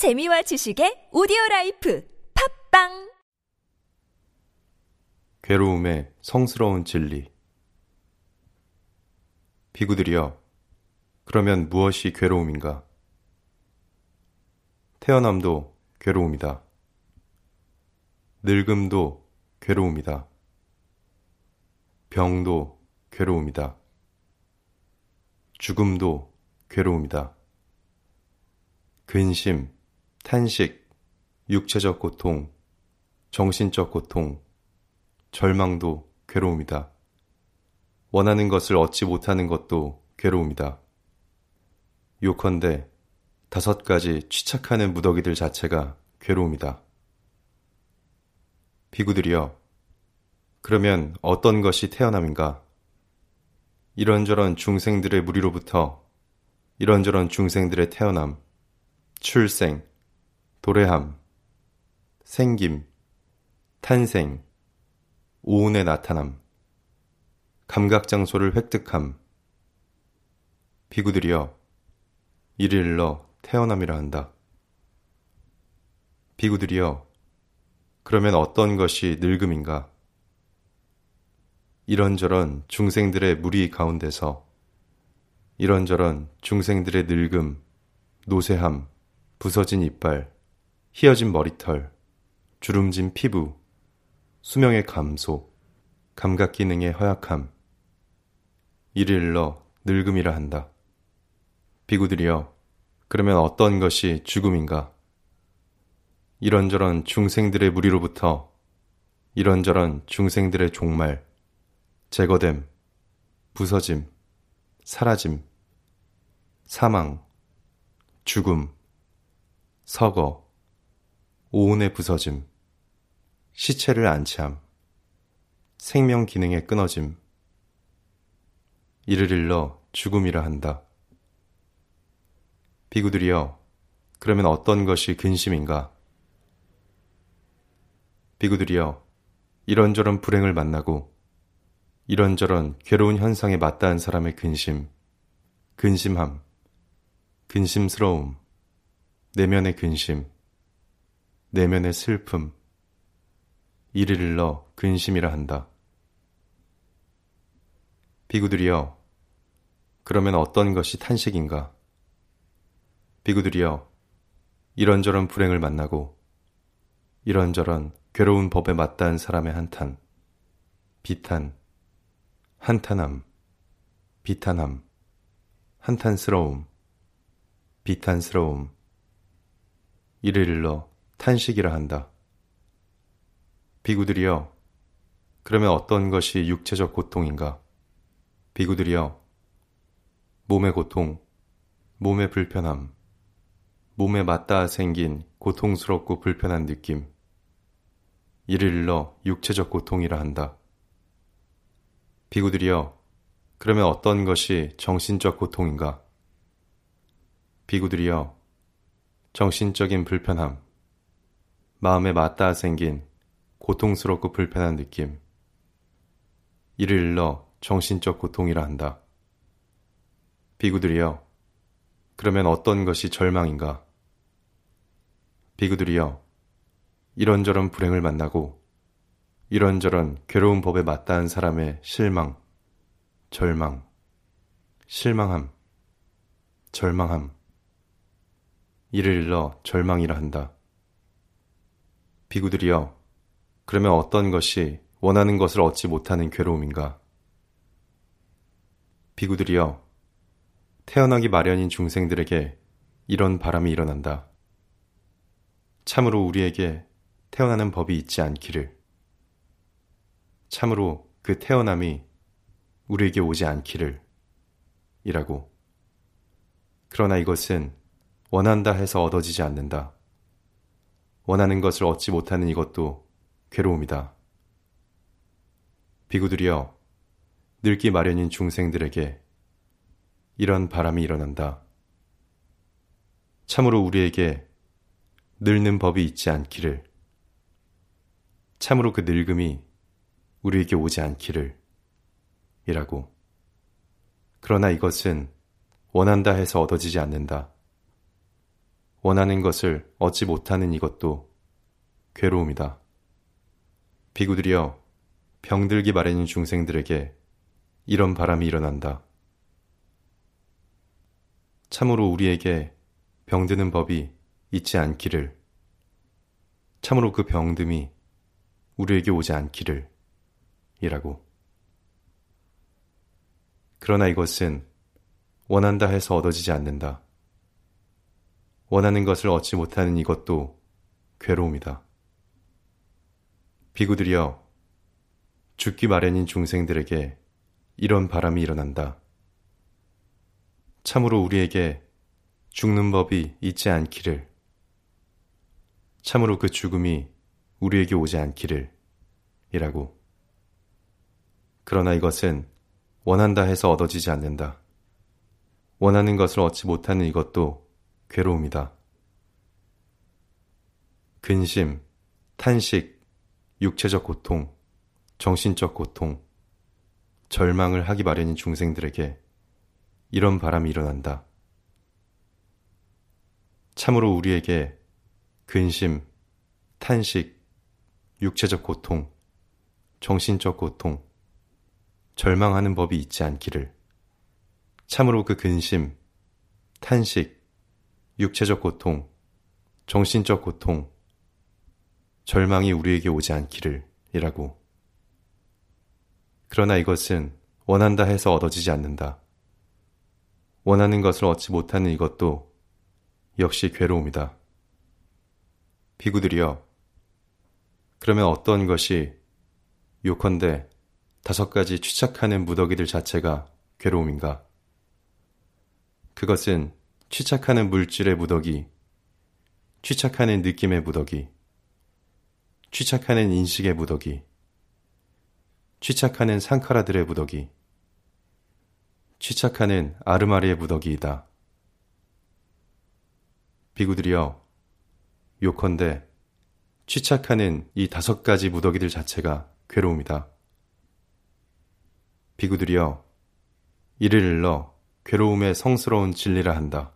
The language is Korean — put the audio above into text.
재미와 지식의 오디오 life 팟빵 괴로움의 성스러운 진리 비구들이여 그러면 무엇이 괴로움인가? 태어남도 괴로움이다. 늙음도 괴로움이다. 병도 괴로움이다. 죽음도 괴로움이다. 근심, 탄식, 육체적 고통, 정신적 고통, 절망도 괴로움이다. 원하는 것을 얻지 못하는 것도 괴로움이다. 요컨대 다섯 가지 취착하는 무더기들 자체가 괴로움이다. 비구들이여, 그러면 어떤 것이 태어남인가? 이런저런 중생들의 무리로부터 이런저런 중생들의 태어남, 출생, 도래함, 생김, 탄생, 오운의 나타남, 감각장소를 획득함, 비구들이여 이를 일러 태어남이라 한다. 비구들이여 그러면 어떤 것이 늙음인가? 이런저런 중생들의 무리 가운데서 이런저런 중생들의 늙음, 노쇠함, 부서진 이빨, 휘어진 머리털, 주름진 피부, 수명의 감소, 감각 기능의 허약함, 이를 일러 늙음이라 한다. 비구들이여, 그러면 어떤 것이 죽음인가? 이런저런 중생들의 무리로부터 이런저런 중생들의 종말, 제거됨, 부서짐, 사라짐, 사망, 죽음, 서거, 오온의 부서짐, 시체를 안치함, 생명 기능의 끊어짐, 이를 일러 죽음이라 한다. 비구들이여, 그러면 어떤 것이 근심인가? 비구들이여, 이런저런 불행을 만나고 이런저런 괴로운 현상에 맞닿은 사람의 근심, 근심함, 근심스러움, 내면의 근심, 내면의 슬픔, 이를 일러 근심이라 한다. 비구들이여, 그러면 어떤 것이 탄식인가? 비구들이여, 이런저런 불행을 만나고, 이런저런 괴로운 법에 맞닿은 사람의 한탄, 비탄, 한탄함, 비탄함, 한탄스러움, 비탄스러움, 이를 일러 탄식이라 한다. 비구들이여, 그러면 어떤 것이 육체적 고통인가? 비구들이여, 몸의 고통, 몸의 불편함, 몸에 맞닿아 생긴 고통스럽고 불편한 느낌, 이를 일러 육체적 고통이라 한다. 비구들이여, 그러면 어떤 것이 정신적 고통인가? 비구들이여, 정신적인 불편함, 마음에 맞닿아 생긴 고통스럽고 불편한 느낌, 이를 일러 정신적 고통이라 한다. 비구들이여, 그러면 어떤 것이 절망인가? 비구들이여, 이런저런 불행을 만나고 이런저런 괴로운 법에 맞닿은 사람의 실망, 절망, 실망함, 절망함, 이를 일러 절망이라 한다. 비구들이여, 그러면 어떤 것이 원하는 것을 얻지 못하는 괴로움인가? 비구들이여, 태어나기 마련인 중생들에게 이런 바람이 일어난다. 참으로 우리에게 태어나는 법이 있지 않기를. 참으로 그 태어남이 우리에게 오지 않기를. 이라고. 그러나 이것은 원한다 해서 얻어지지 않는다. 원하는 것을 얻지 못하는 이것도 괴로움이다. 비구들이여, 늙기 마련인 중생들에게 이런 바람이 일어난다. 참으로 우리에게 늙는 법이 있지 않기를. 참으로 그 늙음이 우리에게 오지 않기를. 이라고. 그러나 이것은 원한다 해서 얻어지지 않는다. 원하는 것을 얻지 못하는 이것도 괴로움이다. 비구들이여 병들기 마련인 중생들에게 이런 바람이 일어난다. 참으로 우리에게 병드는 법이 있지 않기를, 참으로 그 병듦이 우리에게 오지 않기를, 이라고. 그러나 이것은 원한다 해서 얻어지지 않는다. 원하는 것을 얻지 못하는 이것도 괴로움이다. 비구들이여 죽기 마련인 중생들에게 이런 바람이 일어난다. 참으로 우리에게 죽는 법이 있지 않기를, 참으로 그 죽음이 우리에게 오지 않기를, 이라고. 그러나 이것은 원한다 해서 얻어지지 않는다. 원하는 것을 얻지 못하는 이것도 괴로움이다. 근심, 탄식, 육체적 고통, 정신적 고통, 절망을 하기 마련인 중생들에게 이런 바람이 일어난다. 참으로 우리에게 근심, 탄식, 육체적 고통, 정신적 고통, 절망하는 법이 있지 않기를. 참으로 그 근심, 탄식, 육체적 고통, 정신적 고통, 절망이 우리에게 오지 않기를 이라고. 그러나 이것은 원한다 해서 얻어지지 않는다. 원하는 것을 얻지 못하는 이것도 역시 괴로움이다. 비구들이여, 그러면 어떤 것이 요컨대 다섯 가지 취착하는 무더기들 자체가 괴로움인가? 그것은 취착하는 물질의 무더기, 취착하는 느낌의 무더기, 취착하는 인식의 무더기, 취착하는 상카라들의 무더기, 취착하는 아르마리의 무더기이다. 비구들이여, 요컨대 취착하는 이 다섯 가지 무더기들 자체가 괴로움이다. 비구들이여, 이를 일러 괴로움의 성스러운 진리라 한다.